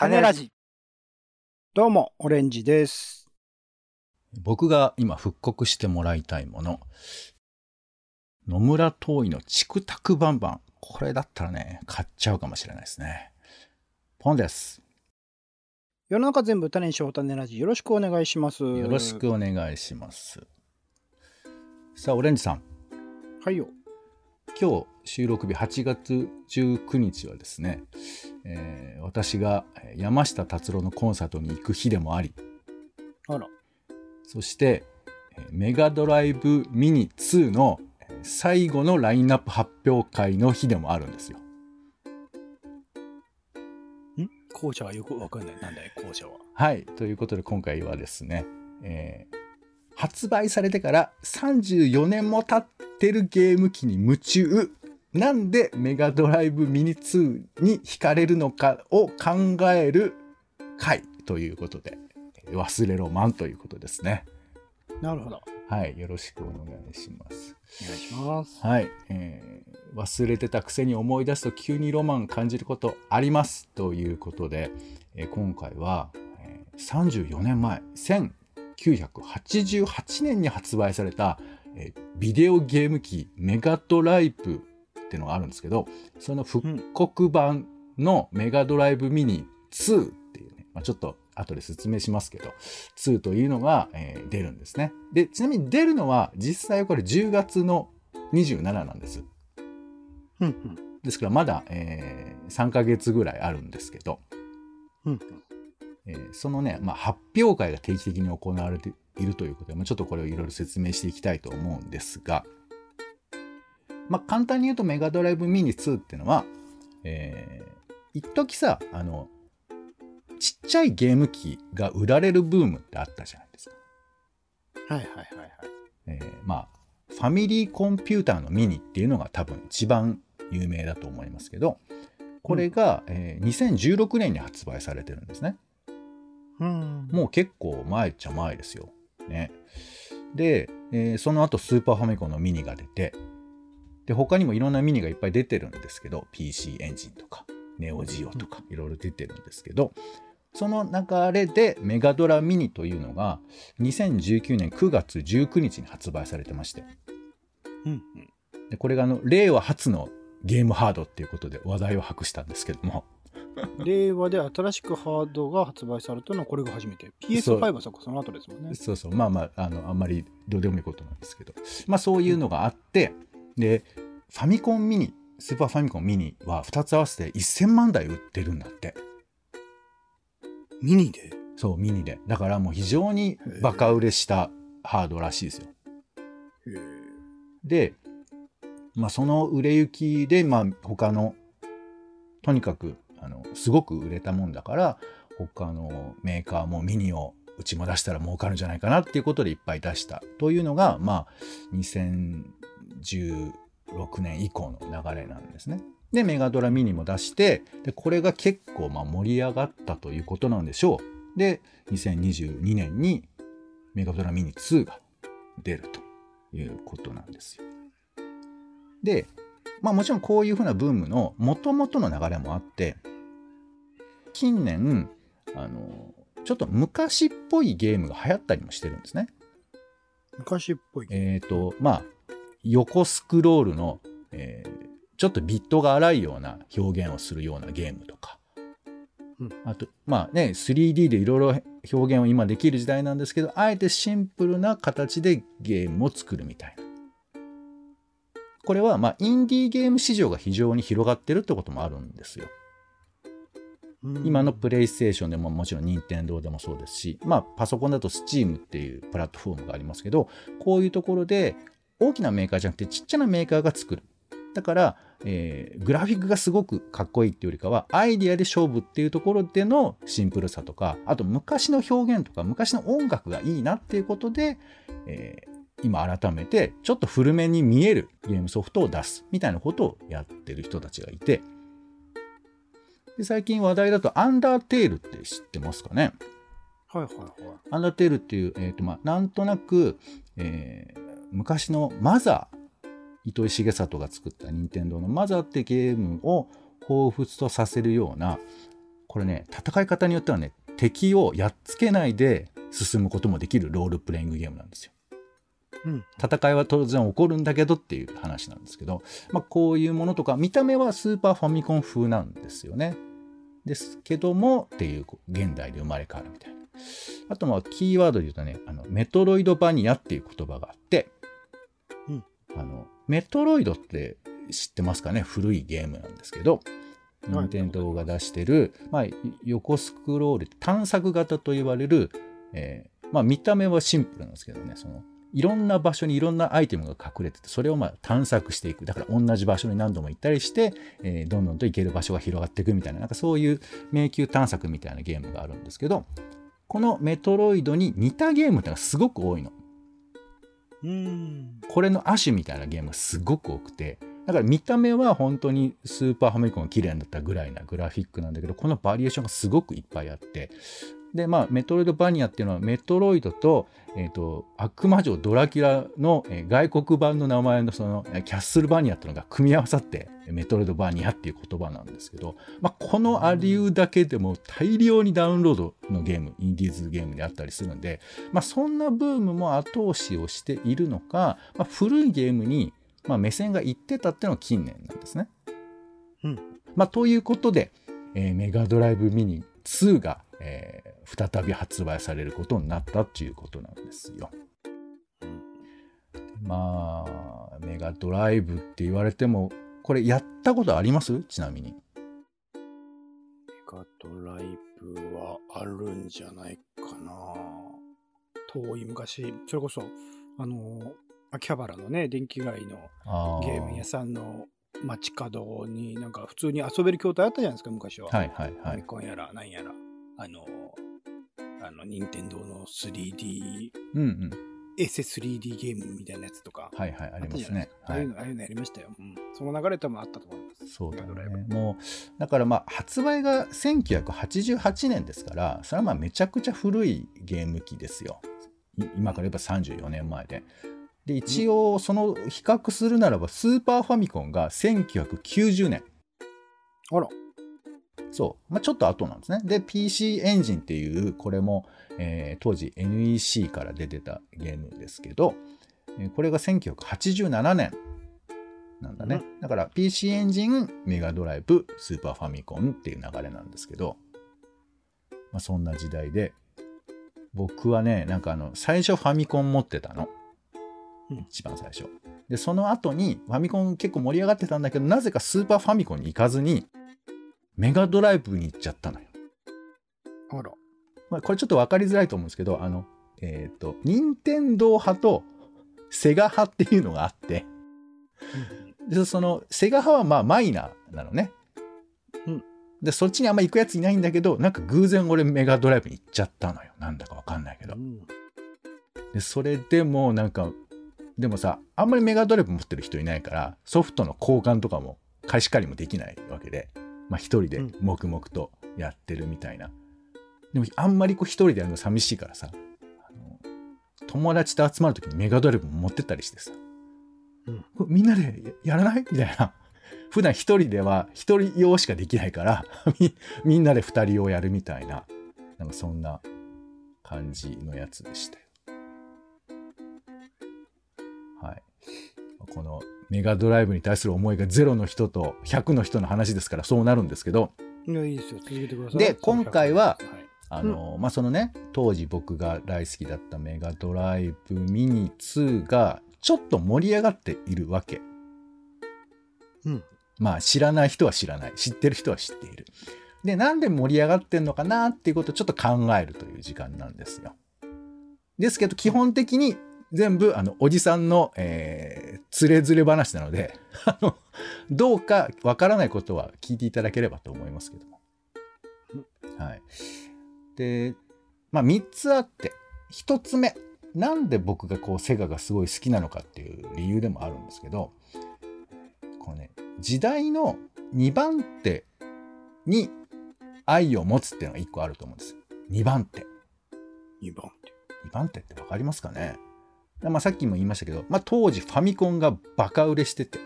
種ラジ。どうも、オレンジです。僕が今復刻してもらいたいもの。野村東医のチクタクバンバン。これだったらね、買っちゃうかもしれないですね。ポンです。世の中全部種にしよう種ラジ。よろしくお願いします。よろしくお願いします。さあ、オレンジさん。はいよ。今日収録日8月19日はですね、えー私がえー山下達郎のコンサートに行く日でもあり、あら。そして、えーメガドライブミニ2のえー最後のラインナップ発表会の日でもあるんですよ。ん？校舎はよくわかんない。なんだい、校舎は。はい。ということで今回はですね、えー発売されてから34年も経ってるゲーム機に夢中。なんでメガドライブミニ2に惹かれるのかを考える回ということで、忘れろマンということですね。なるほど。はい。よろしくお願いします。お願いします。はい、えー忘れてたくせに思い出すと急にロマン感じることありますということで、えー今回は、えー34年前1988年に発売された、えービデオゲーム機メガドライブっていうのがあるんですけどその復刻版のメガドライブミニ2っていうね、まあ、ちょっと後で説明しますけど2というのが、えー出るんですねでちなみに出るのは実際はこれ10月の27なんですうんうん。ですからまだ、えー3ヶ月ぐらいあるんですけど、うんうん。えーそのね、まあ、発表会が定期的に行われているということで、まあ、ちょっとこれをいろいろ説明していきたいと思うんですが、まあ、簡単に言うとメガドライブミニ2っていうのは、えー一時さあのちっちゃいゲーム機が売られるブームってあったじゃないですか。はいはいはいはい。えーまあファミリーコンピューターのミニっていうのが多分一番有名だと思いますけどこれが、えー2016年に発売されてるんですねうん。もう結構前っちゃ前ですよねで、えーその後スーパーファミコンのミニが出てで他にもいろんなミニがいっぱい出てるんですけど PC エンジンとかネオジオとかいろいろ出てるんですけどその流れでメガドラミニというのが2019年9月19日に発売されてましてうんでこれがあの令和初のゲームハードっていうことで話題を博したんですけどもうん。令和で新しくハードが発売されたのはこれが初めて。PS5 はそこその後ですもんね。そうそうまあまああのあんまりどうでもいいことなんですけどまあそういうのがあってでファミコンミニスーパーファミコンミニは2つ合わせて1000万台売ってるんだって。ミニで？そうミニで。だからもう非常にバカ売れしたハードらしいですよ。で、まあ、その売れ行きで、まあ、他のとにかくあのすごく売れたもんだから他のメーカーもミニをうちも出したら儲かるんじゃないかなっていうことでいっぱい出したというのが、まあ、2016年以降の流れなんですね。でメガドラミニも出してでこれが結構まあ盛り上がったということなんでしょう。で2022年にメガドラミニ2が出るということなんですよ。で、まあもちろんこういうふうなブームの元々の流れもあって、近年、あの、ちょっと昔っぽいゲームが流行ったりもしてるんですね。昔っぽい。えっ、と、まあ、横スクロールの、えーちょっとビットが荒いような表現をするようなゲームとか、うんあと、まあね、3D でいろいろ表現を今できる時代なんですけど、あえてシンプルな形でゲームを作るみたいな。これは、まあ、インディーゲーム市場が非常に広がってるってこともあるんですよ。うん今のプレイステーションでももちろん任天堂でもそうですし、まあ、パソコンだと Steam っていうプラットフォームがありますけど、こういうところで大きなメーカーじゃなくてちっちゃなメーカーが作る。だから、えーグラフィックがすごくかっこいいっていうよりかは、アイディアで勝負っていうところでのシンプルさとか、あと昔の表現とか、昔の音楽がいいなっていうことで、えー今改めてちょっと古めに見えるゲームソフトを出すみたいなことをやってる人たちがいて、で最近話題だとアンダーテールって知ってますかね？はいはいはい。アンダーテールっていう、えーとまあ、なんとなく、えー昔のマザー、糸井重里が作った任天堂のマザーってゲームを彷彿とさせるような、これね、戦い方によってはね、敵をやっつけないで進むこともできるロールプレイングゲームなんですよ。うん。戦いは当然起こるんだけどっていう話なんですけど、まあ、こういうものとか見た目はスーパーファミコン風なんですよね。ですけどもっていう現代で生まれ変わるみたいな。あとまあキーワードで言うとねあのメトロイドバニアっていう言葉があって、うんあのメトロイドって知ってますかね？古いゲームなんですけどはい。任天堂が出してる、まあ、横スクロール探索型と言われる、えーまあ、見た目はシンプルなんですけどねそのいろんな場所にいろんなアイテムが隠れててそれをまあ探索していく。だから同じ場所に何度も行ったりして、えーどんどんと行ける場所が広がっていくみたいななんかそういう迷宮探索みたいなゲームがあるんですけどこのメトロイドに似たゲームってのがすごく多いの。これの亜種みたいなゲームがすごく多くてだから見た目は本当にスーパーファミコンが綺麗になったぐらいなグラフィックなんだけどこのバリエーションがすごくいっぱいあってでまあメトロイドバニアっていうのはメトロイドと,、えー、と悪魔女ドラキュラの、えー外国版の名前のそのえーキャッスルバニアっていうのが組み合わさってメトロイドバニアっていう言葉なんですけど、まあ、このアリューだけでも大量にダウンロードのゲームインディーズゲームであったりするんでまあ、そんなブームも後押しをしているのか、まあ、古いゲームに、まあ、目線がいってたっていうのは近年なんですね。うんまあ、ということで、えーメガドライブミニ2が、えー再び発売されることになったっていうことなんですよ。まあメガドライブって言われてもこれやったことあります？ちなみに。メガドライブはあるんじゃないかな。遠い昔、それこそ、あの、秋葉原のね、電気街のあゲーム屋さんの街角になんか普通に遊べる筐体あったじゃないですか、昔は。はいはいはい。コンやら、なんやら。あの、あの、任天堂の 3D、うんうん。エセ 3D ゲームみたいなやつとか。はいはいありますね。あはいあいうのああいうのやりましたよ。うん。その流れ多分あったと思います。そうだね。もう、だからまあ、発売が1988年ですから、それはまあ、めちゃくちゃ古いゲーム機ですよ。い今から言えば34年前で。で、一応、その比較するならば、スーパーファミコンが1990年。あら。そう。まあ、ちょっと後なんですね。で、PC エンジンっていう、これも、えー当時 NEC から出てたゲームですけど、えーこれが1987年なんだね。だから PC エンジン、メガドライブ、スーパーファミコンっていう流れなんですけど、まあ、そんな時代で、僕はね、なんかあの、最初ファミコン持ってたの。うん一番最初。で、その後にファミコン結構盛り上がってたんだけど、なぜかスーパーファミコンに行かずに、メガドライブに行っちゃったのよ。あら。まあ、これちょっと分かりづらいと思うんですけど、あの、えっ、と、任天堂派とセガ派っていうのがあって、でそのセガ派はまあマイナーなのね。うんで、そっちにあんま行くやついないんだけど、なんか偶然俺メガドライブに行っちゃったのよ。なんだか分かんないけどう。んで、それでもなんか、でもさ、あんまりメガドライブ持ってる人いないから、ソフトの交換とかも貸し借りもできないわけで、まあ一人でうん黙々とやってるみたいな。でもあんまりこう一人でやるの寂しいからさ、友達と集まるときにメガドライブ持ってったりしてさ、うんみんなでややらない？みたいな。普段一人では一人用しかできないから、みみんなで二人用やるみたいな、なんかそんな感じのやつでしたよ。はい。このメガドライブに対する思いが0の人と100の人の話ですからそうなるんですけど、いや、いいですよ。続けてください。で今回ははいあの、まあ、そのね、当時僕が大好きだったメガドライブミニ2がちょっと盛り上がっているわけ。うん。まあ知らない人は知らない。知ってる人は知っている。で、なんで盛り上がってんのかなっていうことをちょっと考えるという時間なんですよ。ですけど、基本的に全部、あの、おじさんの、えー、つれづれ話なので、あの、どうかわからないことは聞いていただければと思いますけども。はい。で、まあ、3つあって、1つ目、なんで僕がこう、セガがすごい好きなのかっていう理由でもあるんですけど、このね、時代の2番手に愛を持つっていうのが1個あると思うんですよ。2番手。2番って。2番手って分かりますかね？まあさっきも言いましたけど、まあ当時ファミコンがバカ売れしてて、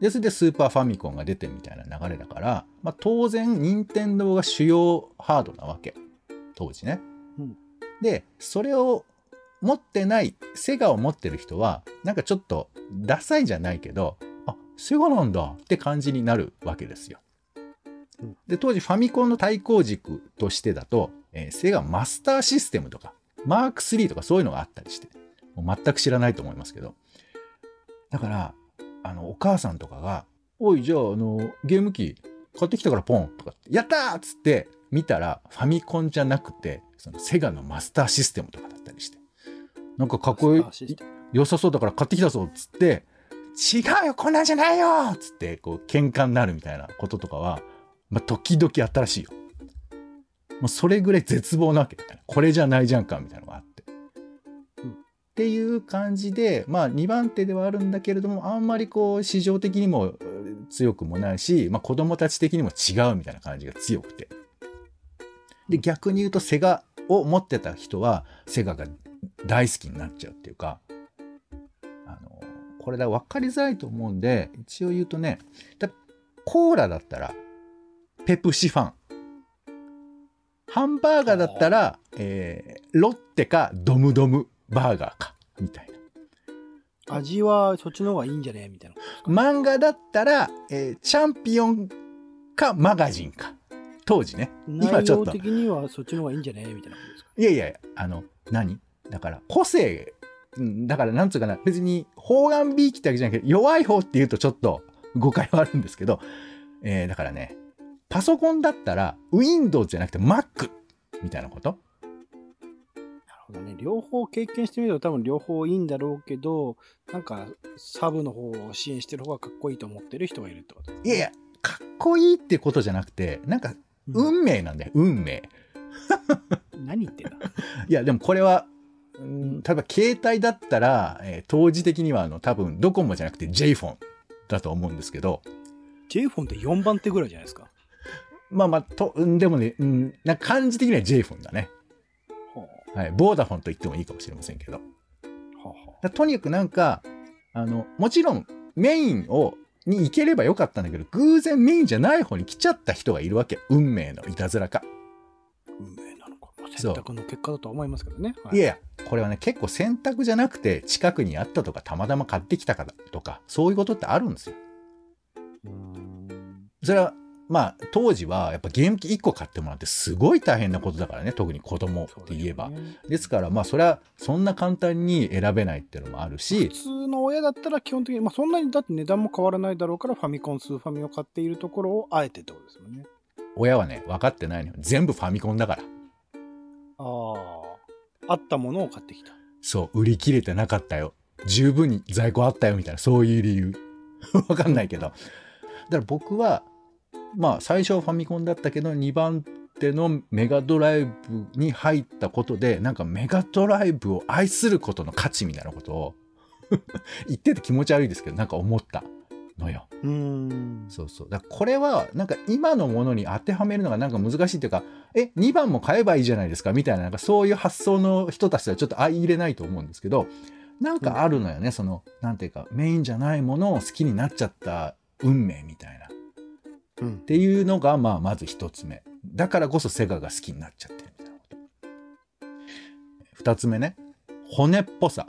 で、それでスーパーファミコンが出てみたいな流れだから、まあ、当然、任天堂が主要ハードなわけ。当時ね。うんで、それを持ってない、セガを持ってる人は、なんかちょっと、ダサいじゃないけど、あ、セガなんだって感じになるわけですようん。で、当時ファミコンの対抗軸としてだと、えーセガマスターシステムとか、マーク3とかそういうのがあったりして、もう全く知らないと思いますけど。だから、あの、お母さんとかが、おい、じゃあ、あの、ゲーム機買ってきたからポンとかって、やったーっつって見たら、ファミコンじゃなくて、そのセガのマスターシステムとかだったりして、なんかかっこいい良さそうだから買ってきたぞっつって、違うよ、こんなんじゃないよっつって、こう、喧嘩になるみたいなこととかは、まあ、時々あったらしいよ。もうそれぐらい絶望なわけ。これじゃないじゃんか、みたいなのがあっっていう感じで、まあ、2番手ではあるんだけれども、あんまりこう、市場的にもうん強くもないし、まあ、子供たち的にも違うみたいな感じが強くて。で、逆に言うと、セガを持ってた人は、セガが大好きになっちゃうっていうか、あの、これだ、分かりづらいと思うんで、一応言うとね、だコーラだったら、ペプシファン。ハンバーガーだったら、えーロッテかドムドムバーガーか、みたいな。味はそっちの方がいいんじゃね？みたいな。漫画だったら、えーチャンピオンかマガジンか。当時ね。今内ちょっと。容的にはそっちの方がいいんじゃね？みたいな。いやいやいや、あの、何？だから、個性、うんだから、なんつうかな、別に、方眼ビーキってわけじゃないけど、弱い方って言うとちょっと誤解はあるんですけど、えーだからね、パソコンだったら、Windows じゃなくて Mac みたいなこと？ほどね。両方経験してみると多分両方いいんだろうけど、なんかサブの方を支援してる方がかっこいいと思ってる人がいるってことねいやいや、かっこいいってことじゃなくて、なんか、うん運命なんだよ、運命。何言ってんだ？いや、でもこれは、うん例えば携帯だったら、えー当時的にはあの多分ドコモじゃなくて J フォンだと思うんですけど、?J フォンって4番手ぐらいじゃないですか？まあまあ、と、うんでもね、うん、な感じ的には J フォンだね。ははい。ボーダフォンと言ってもいいかもしれませんけど。とにかくなんか、あの、もちろんメインを、に行ければよかったんだけど、偶然メインじゃない方に来ちゃった人がいるわけ。運命のいたずらか。あ運命なのか。選択の結果だとは思いますけどね。はいやいや、これはね、結構選択じゃなくて、近くにあったとか、たまたま買ってきたかとか、そういうことってあるんですよ。それは、まあ、当時は、やっぱゲーム機1個買ってもらって、すごい大変なことだからね、特に子供って言えば。ねですから、まあ、それは、そんな簡単に選べないっていうのもあるし普、通の親だったら基本的に、まあ、そんなにだって値段も変わらないだろうからファミコンスーファミを買っているところをあえてってことですもんね。親はね、分かってないのよ。全部ファミコンだから。ああ。あったものを買ってきた。そう、売り切れてなかったよ。十分に在庫あったよ、みたいな、そういう理由。わかんないけど。だから僕は、まあ、最初はファミコンだったけど、2番手のメガドライブに入ったことで、なんかメガドライブを愛することの価値みたいなことを、言ってて気持ち悪いですけど、なんか思ったのよ。うーん。そうそう。だこれは、なんか今のものに当てはめるのがなんか難しいっていうか、え、2番も買えばいいじゃないですかみたいな、なんかそういう発想の人たちはちょっと相入れないと思うんですけど、なんかあるのよね、その、なんていうか、メインじゃないものを好きになっちゃった運命みたいな。っうん。ていうのが、まあ、まず一つ目。だからこそセガが好きになっちゃってるみたいなこと。二つ目ね、骨っぽさ。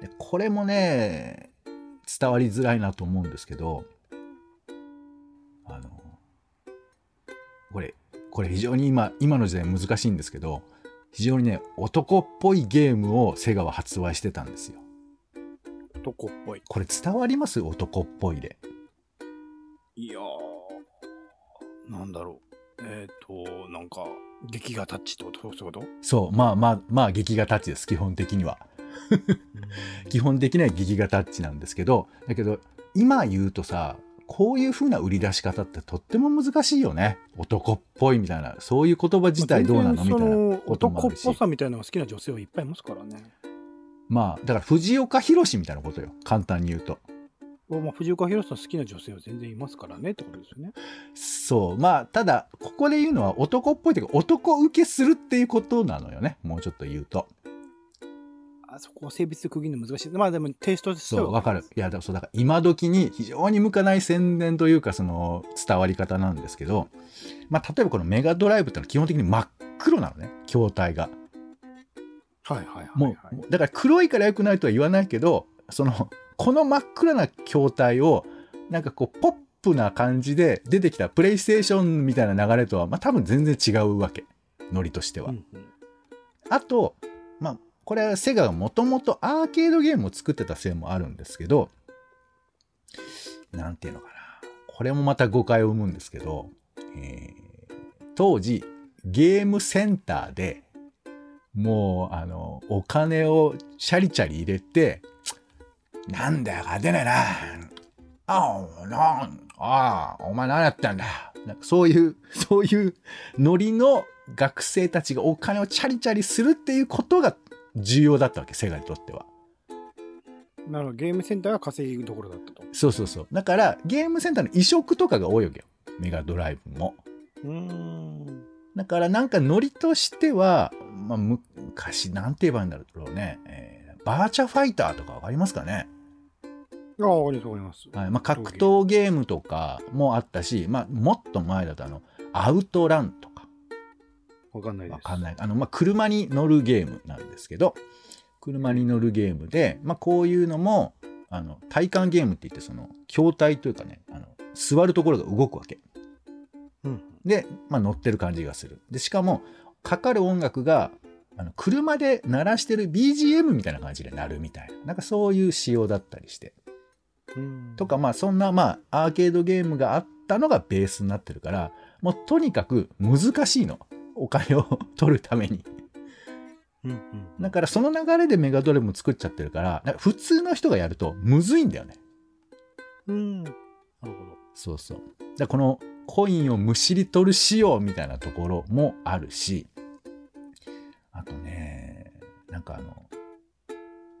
でこれもね、伝わりづらいなと思うんですけど、あの、これ、これ非常に今、今の時代難しいんですけど、非常にね、男っぽいゲームをセガは発売してたんですよ。男っぽい。これ伝わります？男っぽいで。いやー、なんだろう。えっ、と、なんか、劇画タッチってこと？そういうことそう、まあまあ、まあ劇画タッチです、基本的には。基本的には劇画タッチなんですけど、だけど、今言うとさ、こういう風な売り出し方ってとっても難しいよね。男っぽいみたいな、そういう言葉自体どうなの？みたいなこともあるし男っぽ。さみたいなのが好きな女性はいっぱいいますからね。まあ、だから藤岡弘みたいなことよ。簡単に言うと。まあ、藤岡弘さん好きな女性は全然いますからねってことですよね。そう。まあ、ただ、ここで言うのは男っぽいというか、男受けするっていうことなのよね。もうちょっと言うと。あそこを性別で区切るの難しい。まあでもテイストとしてはそう、わかる。いや、だそう、だから今時に非常に向かない宣伝というか、その伝わり方なんですけど、まあ、例えばこのメガドライブってのは基本的に真っ黒なのね、筐体が。はいはいはい、もはい。う、だから黒いから良くないとは言わないけど、その、この真っ暗な筐体を、なんかこう、ポップな感じで出てきたプレイステーションみたいな流れとは、まあ多分全然違うわけ。ノリとしては。うんうんあと、まあ、これはセガがもともとアーケードゲームを作ってたせいもあるんですけど、なんていうのかな。これもまた誤解を生むんですけど、えー当時、ゲームセンターでもう、あの、お金をチャリチャリ入れて、なんだよ、勝てねえな。ああ、なん、ああ、お前何やってんだ。なんかそういう、そういうノリの学生たちがお金をチャリチャリするっていうことが重要だったわけ、セガにとっては。なるほど。ゲームセンターが稼ぎどころだったと。そうそうそう。だから、ゲームセンターの移植とかが多いわけよ。メガドライブも。うーん。だからなんかノリとしては、まあ、昔、なんて言えばいいんだろうね。えーバーチャファイターとかわかりますかね？ああ、わかりますわかります。はい。まあ、格闘ゲームとかもあったし、まあ、もっと前だとあの、アウトランとか、わかんないです。わかんない。あの、まあ、車に乗るゲームなんですけど、車に乗るゲームで、まあ、こういうのも、あの、体感ゲームって言って、その、筐体というかね、あの、座るところが動くわけ。うん。で、まあ、乗ってる感じがする。で、しかも、かかる音楽が、あの車で鳴らしてる BGM みたいな感じで鳴るみたいな。なんかそういう仕様だったりして。うんとか、まあ、そんな、まあ、アーケードゲームがあったのがベースになってるから、もうとにかく難しいの。お金を取るために。うんうん。だからその流れでメガドライブも作っちゃってるから、か普通の人がやるとむずいんだよね。うん。なるほど。そうそう。だこのコインをむしり取る仕様みたいなところもあるし、あとね、なんかあの、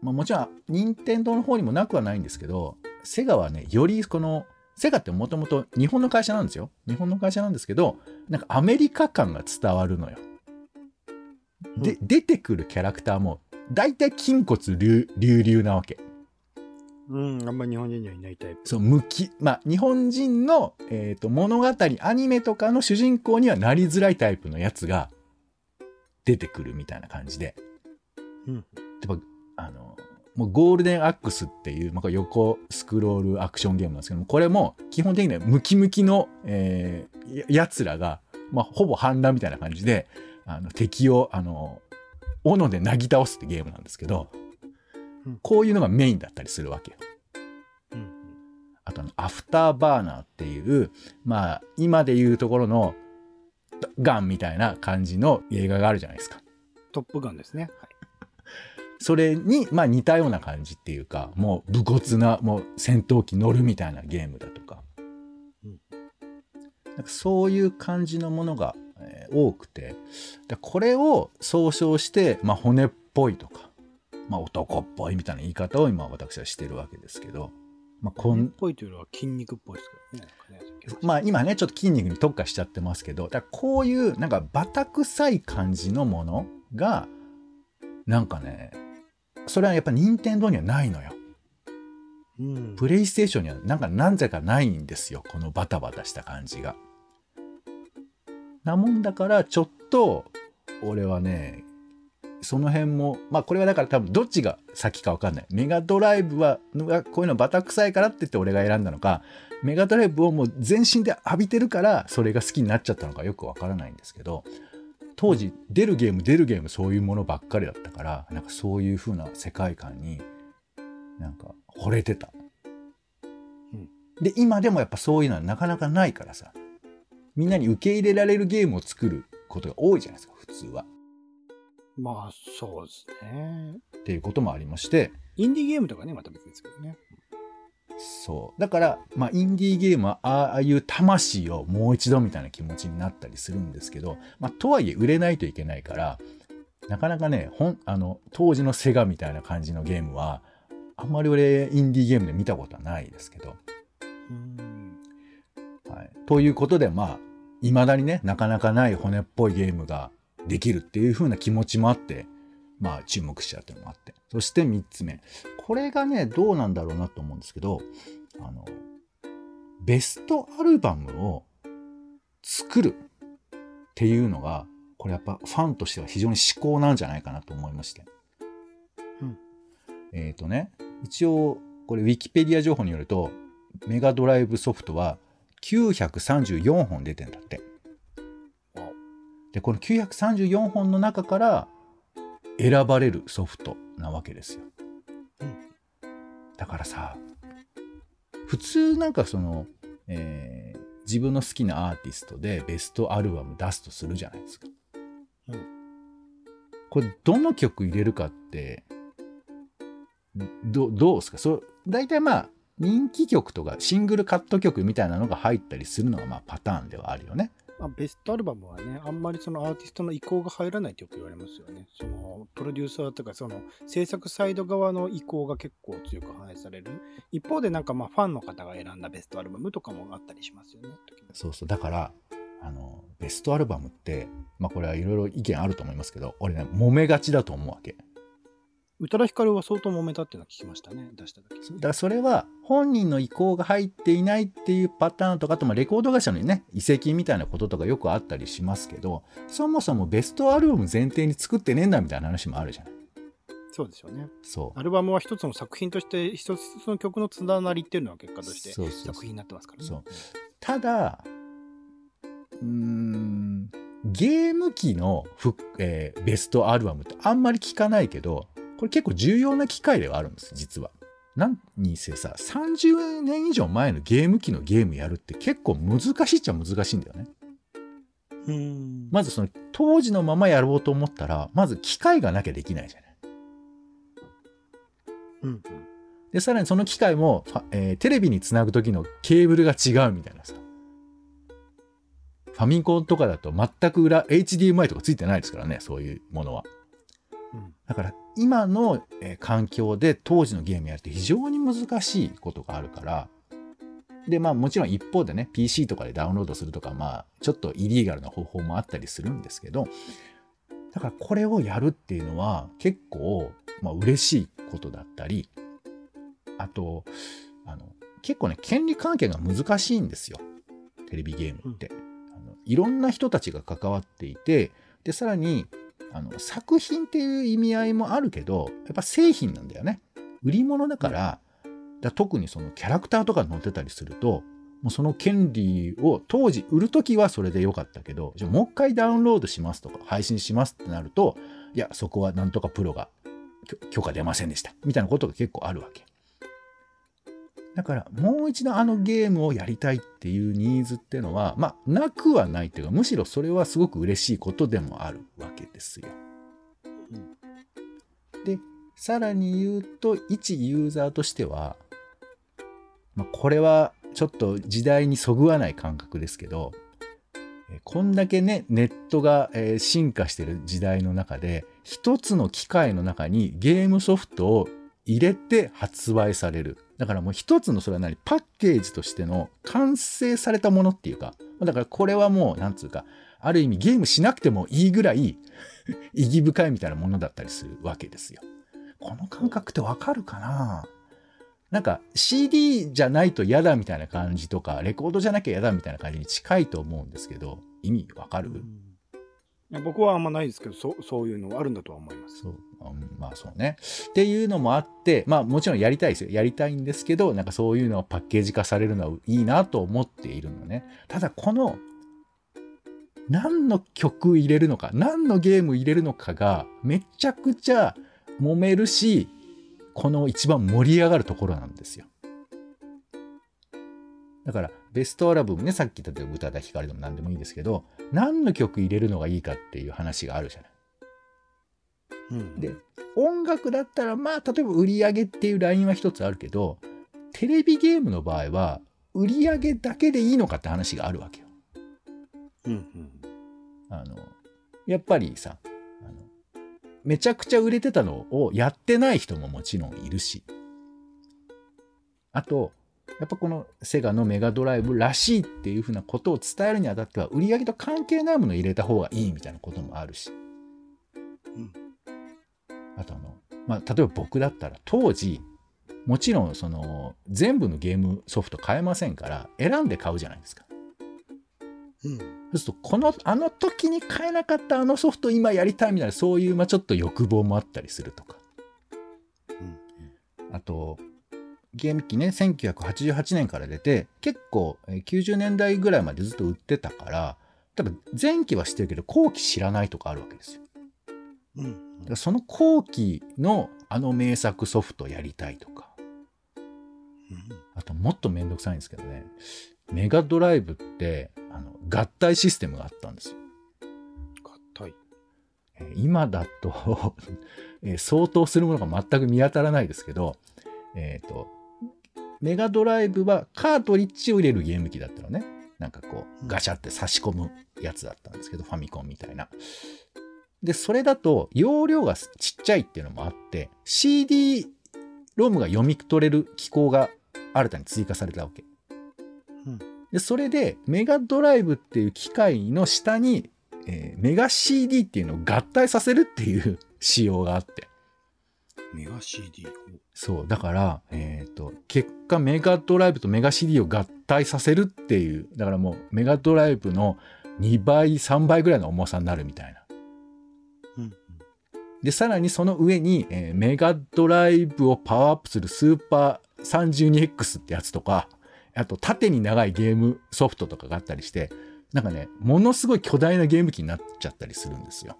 まあもちろん、任天堂の方にもなくはないんですけど、セガはね、よりこの、セガってもともと日本の会社なんですよ。日本の会社なんですけど、なんかアメリカ感が伝わるのよ。で、出てくるキャラクターも、大体筋骨隆々なわけ。うん、あんまり日本人にはいないタイプ。そう、向き、まあ、日本人の、えーと物語、アニメとかの主人公にはなりづらいタイプのやつが出てくるみたいな感じで。うん。やっぱ、あの、もうゴールデンアックスっていう、まあ、横スクロールアクションゲームなんですけども、これも基本的にはムキムキの、えーや奴らが、まあ、ほぼ反乱みたいな感じで、あの、敵を、あの、斧でなぎ倒すってゲームなんですけどうん、こういうのがメインだったりするわけよ。うん。あとあの、アフターバーナーっていう、まあ、今でいうところの、ガンみたいな感じの映画があるじゃないですか。トップガンですね。はい。それに、まあ似たような感じっていうか、もう武骨な、もう戦闘機乗るみたいなゲームだとか。うんなんかそういう感じのものが、えー多くて、でこれを総称して、まあ骨っぽいとか、まあ男っぽいみたいな言い方を今私はしてるわけですけど、まあこんっ、ぽいというのは筋肉っぽいですけどね。まあ今ね、ちょっと筋肉に特化しちゃってますけど、だこういうなんかバタ臭い感じのものが、なんかね、それはやっぱ任天堂にはないのよ。うん。プレイステーションにはなんかなぜかないんですよ。このバタバタした感じが。なもんだから、ちょっと、俺はね、その辺も、まあこれはだから多分どっちが先かわかんない。メガドライブは、がこういうのバタ臭いからって言って俺が選んだのか、メガドライブをもう全身で浴びてるから、それが好きになっちゃったのかよくわからないんですけど、当時出るゲーム出るゲームそういうものばっかりだったから、なんかそういう風な世界観になんか惚れてた。うんで、今でもやっぱそういうのはなかなかないからさ、みんなに受け入れられるゲームを作ることが多いじゃないですか、普通は。まあ、そうですね。っていうこともありまして、インディーゲームとかね、また別ですけどね。そう。だから、まあ、インディーゲームは、ああいう魂をもう一度みたいな気持ちになったりするんですけど、まあ、とはいえ売れないといけないから、なかなかね、ほん、あの、当時のセガみたいな感じのゲームは、あんまり俺、インディーゲームで見たことはないですけど、うん。はい。ということで、まあ、未だにね、なかなかない骨っぽいゲームができるっていう風な気持ちもあって、まあ、注目しちゃうっていうのもあって。そして3つ目。これがね、どうなんだろうなと思うんですけど、あの、ベストアルバムを作るっていうのが、これやっぱファンとしては非常に至高なんじゃないかなと思いまして。うんえっ、とね、一応、これウィキペディア情報によると、メガドライブソフトは934本出てんだって。で、この934本の中から選ばれるソフトなわけですよ。だからさ、普通なんかその、えー自分の好きなアーティストでベストアルバム出すとするじゃないですか。これどの曲入れるかって、どどうですか？そう大体まあ人気曲とかシングルカット曲みたいなのが入ったりするのがまあパターンではあるよね。あ、ベストアルバムはね、あんまりそのアーティストの意向が入らないってよく言われますよね。そのプロデューサーとかその制作サイド側の意向が結構強く反映される。一方でなんかまあファンの方が選んだベストアルバムとかもあったりしますよね。そうそう。だから、あの、ベストアルバムって、まあこれはいろいろ意見あると思いますけど、俺ね、揉めがちだと思うわけ。宇多田ヒカルは相当揉めたっていうのは聞きましたね。出した時。だからそれは本人の意向が入っていないっていうパターンとかあとまあレコード会社のね移籍みたいなこととかよくあったりしますけどそもそもベストアルバム前提に作ってねえんだみたいな話もあるじゃないそうですよね。そうアルバムは一つの作品として一つ一つの曲のつながりっていうのは結果として作品になってますからね。そうただうーんゲーム機のふ、えーベストアルバムってあんまり聞かないけどこれ結構重要な機会ではあるんです実は。何にせさ30年以上前のゲーム機のゲームやるって結構難しいっちゃ難しいんだよね。うん。まずその当時のままやろうと思ったらまず機械がなきゃできないじゃない。うんうん。でさらにその機械も、えーテレビにつなぐ時のケーブルが違うみたいなさ。ファミコンとかだと全く裏 HDMI とかついてないですからねそういうものは。うんだから今の、えー環境で当時のゲームやるって非常に難しいことがあるから。でまあもちろん一方でね PC とかでダウンロードするとかまあちょっとイリーガルな方法もあったりするんですけどだからこれをやるっていうのは結構、まあ、嬉しいことだったりあとあの結構ね権利関係が難しいんですよテレビゲームって。あのいろんな人たちが関わっていてでさらにあの作品っていう意味合いもあるけどやっぱ製品なんだよね。売り物だから,、だ特にそのキャラクターとか載ってたりするともうその権利を当時売る時はそれでよかったけどじゃあもう一回ダウンロードしますとか配信しますってなるといやそこはなんとかプロが許許可出ませんでしたみたいなことが結構あるわけ。だからもう一度あのゲームをやりたいっていうニーズっていうのはまあなくはないっていうかむしろそれはすごく嬉しいことでもあるわけですよ。でさらに言うと一ユーザーとしては、まあ、これはちょっと時代にそぐわない感覚ですけどえーこんだけねネットがえー進化してる時代の中で一つの機械の中にゲームソフトを入れて発売されるだからもう一つのそれは何？パッケージとしての完成されたものっていうかだからこれはもうなんつうかある意味ゲームしなくてもいいぐらい 意義深いみたいなものだったりするわけですよ。この感覚ってわかるかな？なんか CD じゃないと嫌だみたいな感じとかレコードじゃなきゃ嫌だみたいな感じに近いと思うんですけど意味わかる、うん。僕はあんまないですけどそうそういうのはあるんだとは思います。そう、んまあそうね。っていうのもあって、まあもちろんやりたいですよ。やりたいんですけど、なんかそういうのをパッケージ化されるのはいいなと思っているのね。ただこの、何の曲入れるのか、何のゲーム入れるのかがめちゃくちゃ揉めるし、この一番盛り上がるところなんですよ。だから、ベストアルバムね、さっき例えば歌田光でも何でもいいですけど、何の曲入れるのがいいかっていう話があるじゃない。うんで音楽だったらまあ例えば売り上げっていうラインは一つあるけどテレビゲームの場合は売り上げだけでいいのかって話があるわけよ。うんうんあのやっぱりさあのめちゃくちゃ売れてたのをやってない人ももちろんいるしあとやっぱこのセガのメガドライブらしいっていうふうなことを伝えるにあたっては売り上げと関係ないものを入れた方がいいみたいなこともあるし、うんあとあのまあ、例えば僕だったら当時、もちろんその全部のゲームソフト買えませんから選んで買うじゃないですか。うん。そうすると、この、あの時に買えなかったあのソフト今やりたいみたいな、そういう、まあちょっと欲望もあったりするとか。あと、ゲーム機ね、1988年から出て、結構えー90年代ぐらいまでずっと売ってたから、多分前期は知ってるけど、後期知らないとかあるわけですよ。うん。うんだからその後期のあの名作ソフトやりたいとか。あともっとめんどくさいんですけどね、メガドライブってあの合体システムがあったんですよ。硬い。えー今だと、えー相当するものが全く見当たらないですけど、えっ、と、メガドライブはカートリッジを入れるゲーム機だったのね。なんかこううんガシャって差し込むやつだったんですけど、ファミコンみたいな。で、それだと容量がちっちゃいっていうのもあって、CD ロムが読み取れる機構が新たに追加されたわけ。うんで、それでメガドライブっていう機械の下に、えーメガ CD っていうのを合体させるっていう仕様があって。メガ CD を。そう。だから、えっ、と、結果メガドライブとメガ CD を合体させるっていう、だからもうメガドライブの2倍、3倍ぐらいの重さになるみたいな。うん。で、さらにその上に、えーメガドライブをパワーアップするスーパー 32X ってやつとか、あと縦に長いゲームソフトとかがあったりして、なんかね、ものすごい巨大なゲーム機になっちゃったりするんですよ。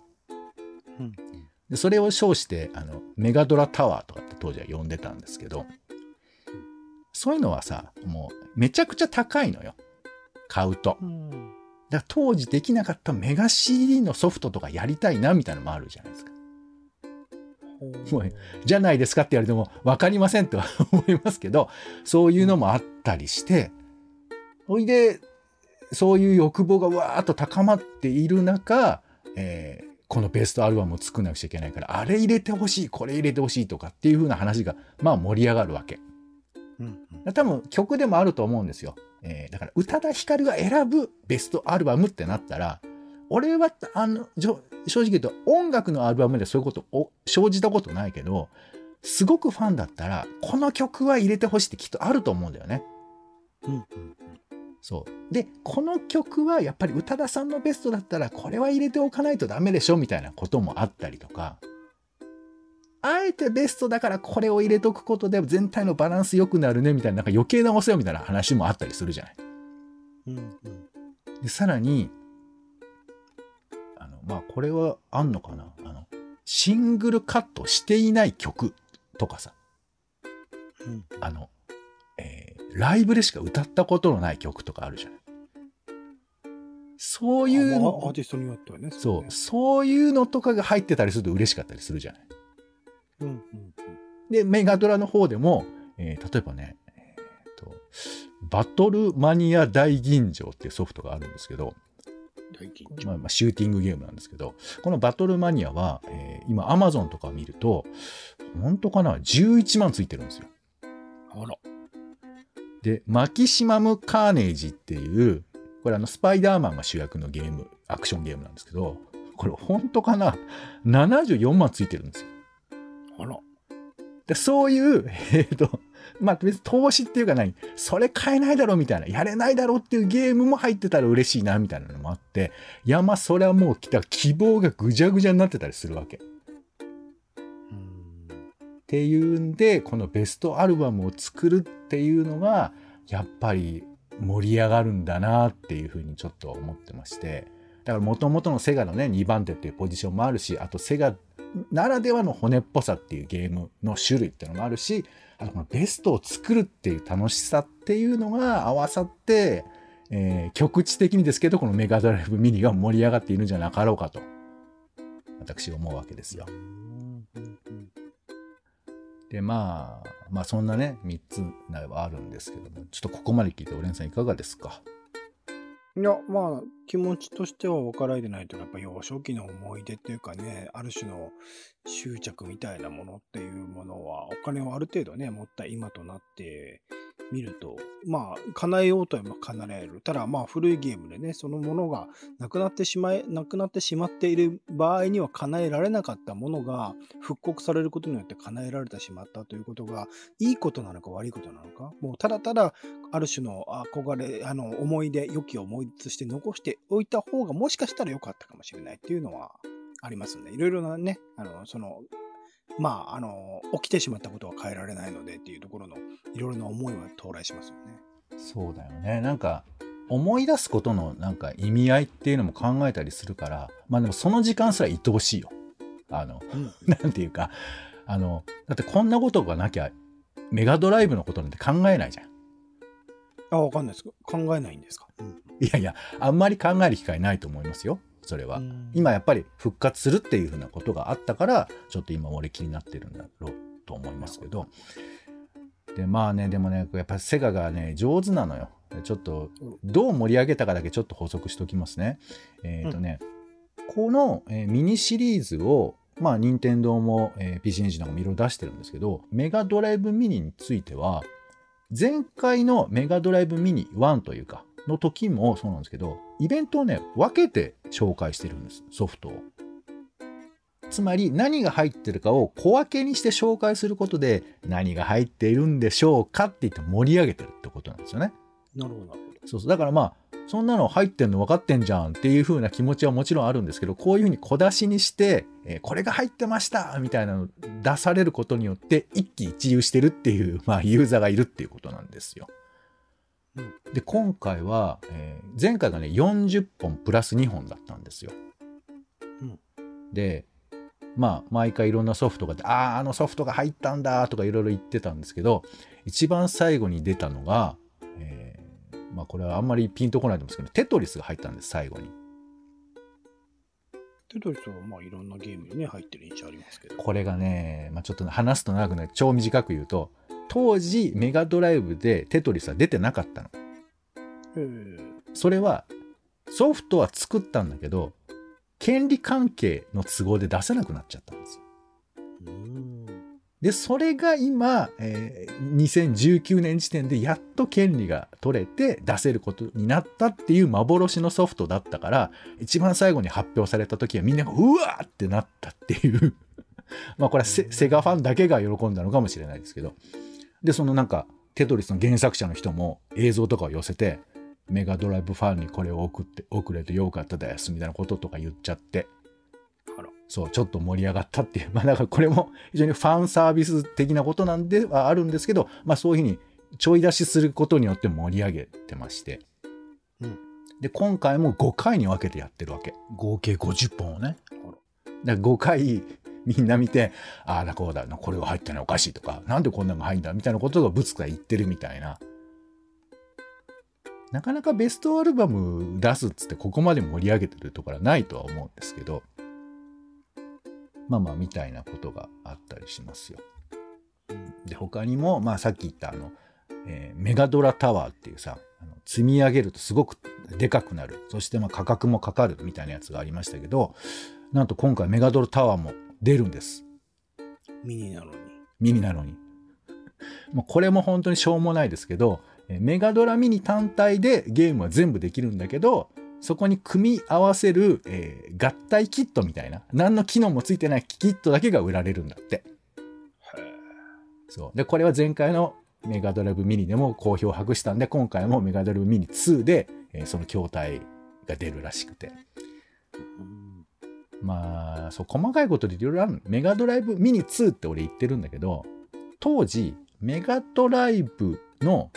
うん。でそれを称してあのメガドラタワーとかって当時は呼んでたんですけどそういうのはさもうめちゃくちゃ高いのよ。買うと。うん。だから当時できなかったメガ CD のソフトとかやりたいなみたいなのもあるじゃないですか。もうじゃないですかって言われても分かりませんとは 思いますけどそういうのもあったりしてほいでそういう欲望がわーっと高まっている中、えーこのベストアルバムを作らなくちゃいけないからあれ入れてほしいこれ入れてほしいとかっていう風な話がまあ盛り上がるわけうん。多分曲でもあると思うんですよ、えーだから宇多田ヒカルが選ぶベストアルバムってなったら俺はあのじょ正直言うと音楽のアルバムでそういうことを生じたことないけどすごくファンだったらこの曲は入れてほしいってきっとあると思うんだよね。うん。うん。そうでこの曲はやっぱり宇多田さんのベストだったらこれは入れておかないとダメでしょみたいなこともあったりとかあえてベストだからこれを入れとくことで全体のバランス良くなるねみたいななんか余計なお世話みたいな話もあったりするじゃない。うん。うん。でさらにあのまあこれはあんのかな？あのシングルカットしていない曲とかさうん。あの、えーライブでしか歌ったことのない曲とかあるじゃない。そういうあまあアーの、ティストによってはね。そう、ねそういうのとかが入ってたりすると嬉しかったりするじゃない。うん。うん。で、メガドラの方でも、えー例えばね、えーと、バトルマニア大吟醸っていうソフトがあるんですけど、まあ、まあシューティングゲームなんですけど、このバトルマニアは、えー今 Amazon とか見ると、本当かな ?11 万ついてるんですよ。あら。で、マキシマム・カーネージっていう、これあの、スパイダーマンが主役のゲーム、アクションゲームなんですけど、これ本当かな ?74 万ついてるんですよ。あら。でそういう、えっ、と、まあ別に投資っていうか何それ買えないだろみたいな、やれないだろっていうゲームも入ってたら嬉しいなみたいなのもあって、いやまあそれはもう来た希望がぐじゃぐじゃになってたりするわけ。っていうんでこのベストアルバムを作るっていうのがやっぱり盛り上がるんだなっていうふうにちょっと思ってましてだからもともとのセガのね2番手っていうポジションもあるしあとセガならではの骨っぽさっていうゲームの種類っていうのもあるしあとこのベストを作るっていう楽しさっていうのが合わさって、えー局地的にですけどこのメガドライブミニが盛り上がっているんじゃなかろうかと私思うわけですよ。でまあまあそんなね3つはあるんですけどもちょっとここまで聞いておれんさんいかがですか？いや、まあ、気持ちとしては分からいでないと、やっぱ幼少期の思い出というかね、ある種の執着みたいなものっていうものは、お金をある程度ね、持った今となって、見ると、まあ、叶えようとは叶える。ただ、まあ、古いゲームでね、そのものがなくなってしまえ、なくなってしまっている場合には叶えられなかったものが復刻されることによって叶えられてしまったということが、いいことなのか悪いことなのか、もうただただ、ある種の憧れ、あの、思い出、良き思い出として残しておいた方がもしかしたら良かったかもしれないっていうのはありますんで、いろいろなね、あの、その、まあ、あの、起きてしまったことは変えられないのでっていうところのいろいろな思いは到来しますよね。そうだよね。なんか、思い出すことのなんか意味合いっていうのも考えたりするから、まあでもその時間すら愛おしいよ。あの、うん、なんていうか、あの、だってこんなことがなきゃ、メガドライブのことなんて考えないじゃん。あ、わかんないです。考えないんですか、うん、いやいや、あんまり考える機会ないと思いますよ。それは。今やっぱり復活するっていうふうなことがあったから、ちょっと今俺気になってるんだろうと思いますけど。で、まあね、でもね、やっぱセガがね、上手なのよ。ちょっと、どう盛り上げたかだけちょっと補足しておきますね。えっ、ー、とね、うん、この、えー、ミニシリーズを、まあ、任天堂も、えー、PC エンジンなんかもいろいろ出してるんですけど、メガドライブミニについては、前回のメガドライブミニ1というか、の時もそうなんですけど、イベントをね、分けて紹介してるんです、ソフトを。つまり何が入ってるかを小分けにして紹介することで何が入っているんでしょうかって言って盛り上げてるってことなんですよね。なるほど。そうそう。だからまあ、そんなの入ってんの分かってんじゃんっていう風な気持ちはもちろんあるんですけど、こういう風に小出しにして、えー、これが入ってましたみたいなの出されることによって一喜一憂してるっていう、まあ、ユーザーがいるっていうことなんですよ。うん、で、今回は、えー、前回がね、40本プラス2本だったんですよ。うん、で、まあ、毎回いろんなソフトがああ、あのソフトが入ったんだとかいろいろ言ってたんですけど、一番最後に出たのが、えー、まあこれはあんまりピンとこないと思うんですけど、テトリスが入ったんです、最後に。テトリスはまあいろんなゲームにね、入ってる印象ありますけど。これがね、まあちょっと話すと長くなる、超短く言うと、当時メガドライブでテトリスは出てなかったの。それは、ソフトは作ったんだけど、権利関係の都合で出せなくなっちゃったんですよ。で、それが今、えー、2019年時点でやっと権利が取れて出せることになったっていう幻のソフトだったから、一番最後に発表された時はみんながうわーってなったっていう まあこれはセガファンだけが喜んだのかもしれないですけど。で、そのなんか、テトリスの原作者の人も映像とかを寄せて、メガドライブファンにこれを送って、送れてよかったですみたいなこととか言っちゃって、そう、ちょっと盛り上がったっていう。まあだからこれも非常にファンサービス的なことなんではあるんですけど、まあそういうふうにちょい出しすることによって盛り上げてまして。うん。で、今回も5回に分けてやってるわけ。合計50本をね。だから5回みんな見て、ああだこうだ、これが入ったのおかしいとか、なんでこんなのが入んだみたいなことがぶつか言ってるみたいな。なかなかベストアルバム出すっつってここまで盛り上げてるところはないとは思うんですけど、まあまあみたいなことがあったりしますよ。で、他にも、まあさっき言ったあの、えー、メガドラタワーっていうさ、あの積み上げるとすごくでかくなる。そしてまあ価格もかかるみたいなやつがありましたけど、なんと今回メガドラタワーも出るんです。ミニなのに。ミニなのに。もうこれも本当にしょうもないですけど、メガドラミニ単体でゲームは全部できるんだけど、そこに組み合わせる、えー、合体キットみたいな、何の機能もついてないキットだけが売られるんだって。そう。で、これは前回のメガドライブミニでも好評を博したんで、今回もメガドライブミニ2で、えー、その筐体が出るらしくて。まあ、そう、細かいことでいろいろある。メガドライブミニ2って俺言ってるんだけど、当時、メガドライブの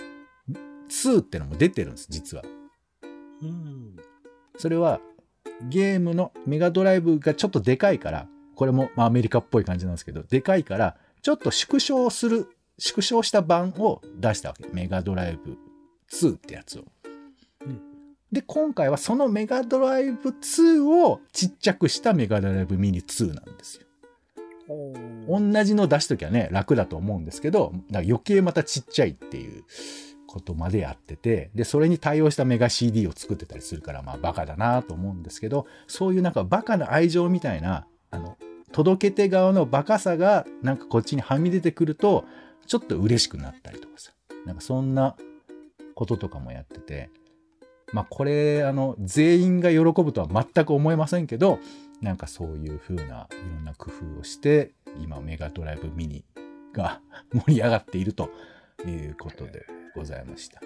2ってのも出てるんです、実は。うん。それは、ゲームのメガドライブがちょっとでかいから、これもまあアメリカっぽい感じなんですけど、でかいから、ちょっと縮小する、縮小した版を出したわけ。メガドライブ2ってやつを。うん、で、今回はそのメガドライブ2をちっちゃくしたメガドライブミニ2なんですよ。同じの出しときはね、楽だと思うんですけど、余計またちっちゃいっていうことまでやってて、で、それに対応したメガ CD を作ってたりするから、まあバカだなと思うんですけど、そういうなんかバカな愛情みたいな、あの、届け手側のバカさがなんかこっちにはみ出てくると、ちょっと嬉しくなったりとかさ。なんかそんなこととかもやってて、まあこれ、あの、全員が喜ぶとは全く思えませんけど、なんかそういう風ないろんな工夫をして、今メガドライブミニが盛り上がっているということでございました。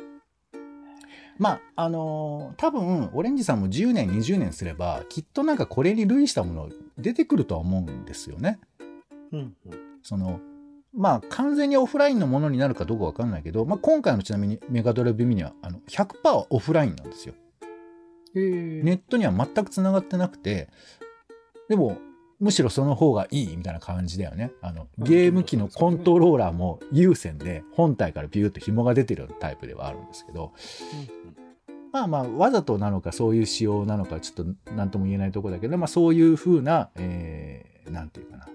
まあ、あのー、多分、オレンジさんも10年、20年すれば、きっとなんかこれに類したもの出てくるとは思うんですよね。うんうん。その、まあ、完全にオフラインのものになるかどうかわかんないけど、まあ、今回のちなみにメガドライブミニはあの100%オフラインなんですよ。ネットには全く繋がってなくて、でも、むしろその方がいいみたいな感じだよね。あの、ゲーム機のコントローラーも有線で本体からビューッと紐が出てるタイプではあるんですけど、まあまあ、わざとなのかそういう仕様なのかちょっと何とも言えないとこだけど、まあそういう風な、えー、なんていうかな。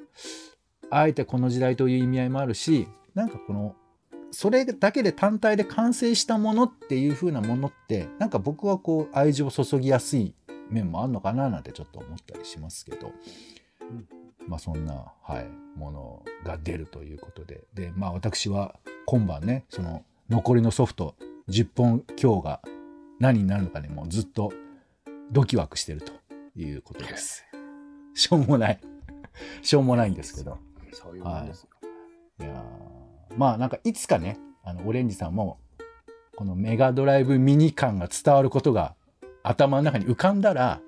あえてこの時代という意味合いもあるし、なんかこの、それだけで単体で完成したものっていう風なものって、なんか僕はこう愛情を注ぎやすい面もあるのかななんてちょっと思ったりしますけど、まあそんな、はい、ものが出るということで。で、まあ私は今晩ね、その残りのソフト10本強が何になるのかね、もうずっとドキワクしてるということです。しょうもない。しょうもないんですけど。そういうもんですよ。はい、いやまあなんかいつかね、あの、オレンジさんも、このメガドライブミニ感が伝わることが頭の中に浮かんだら、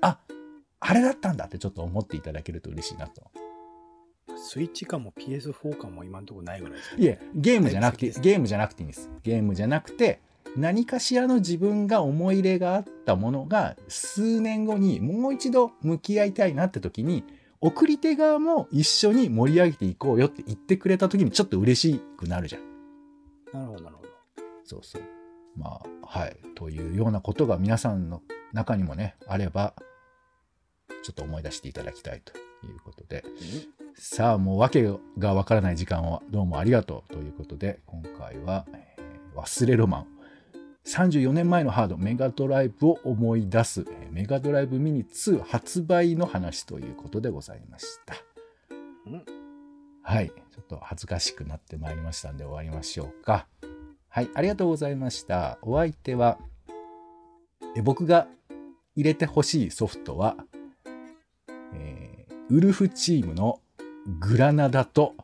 あ、あれだったんだってちょっと思っていただけると嬉しいなと。スイッチ感も PS4 感も今のところないぐらいですね。いえ、ゲームじゃなくて、ゲームじゃなくていいんです。ゲームじゃなくて、何かしらの自分が思い入れがあったものが数年後にもう一度向き合いたいなって時に送り手側も一緒に盛り上げていこうよって言ってくれた時にちょっと嬉しくなるじゃん。なるほど、なるほど。そうそう。まあ、はい。というようなことが皆さんの中にもね、あれば、ちょっと思い出していただきたいということで。さあ、もう訳がわからない時間をどうもありがとうということで、今回は、えー、忘れロマン。34年前のハードメガドライブを思い出すメガドライブミニ2発売の話ということでございました。はい。ちょっと恥ずかしくなってまいりましたんで終わりましょうか。はい。ありがとうございました。お相手は、え僕が入れてほしいソフトは、えー、ウルフチームのグラナダと、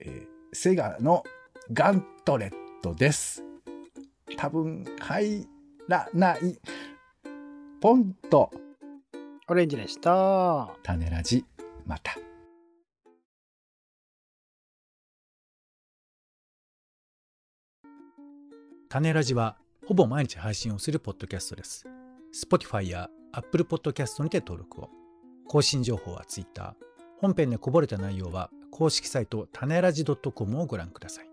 えー、セガのガントレットです。多分入らない。ポンと。オレンジでした。種ラジ、また。種ラジはほぼ毎日配信をするポッドキャストです。Spotify や Apple Podcast にて登録を。更新情報は Twitter。本編でこぼれた内容は公式サイト種ラジ .com をご覧ください。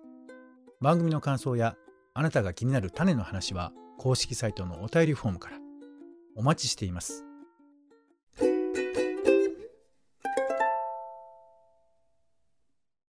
番組の感想やあなたが気になる種の話は公式サイトのお便りフォームからお待ちしています。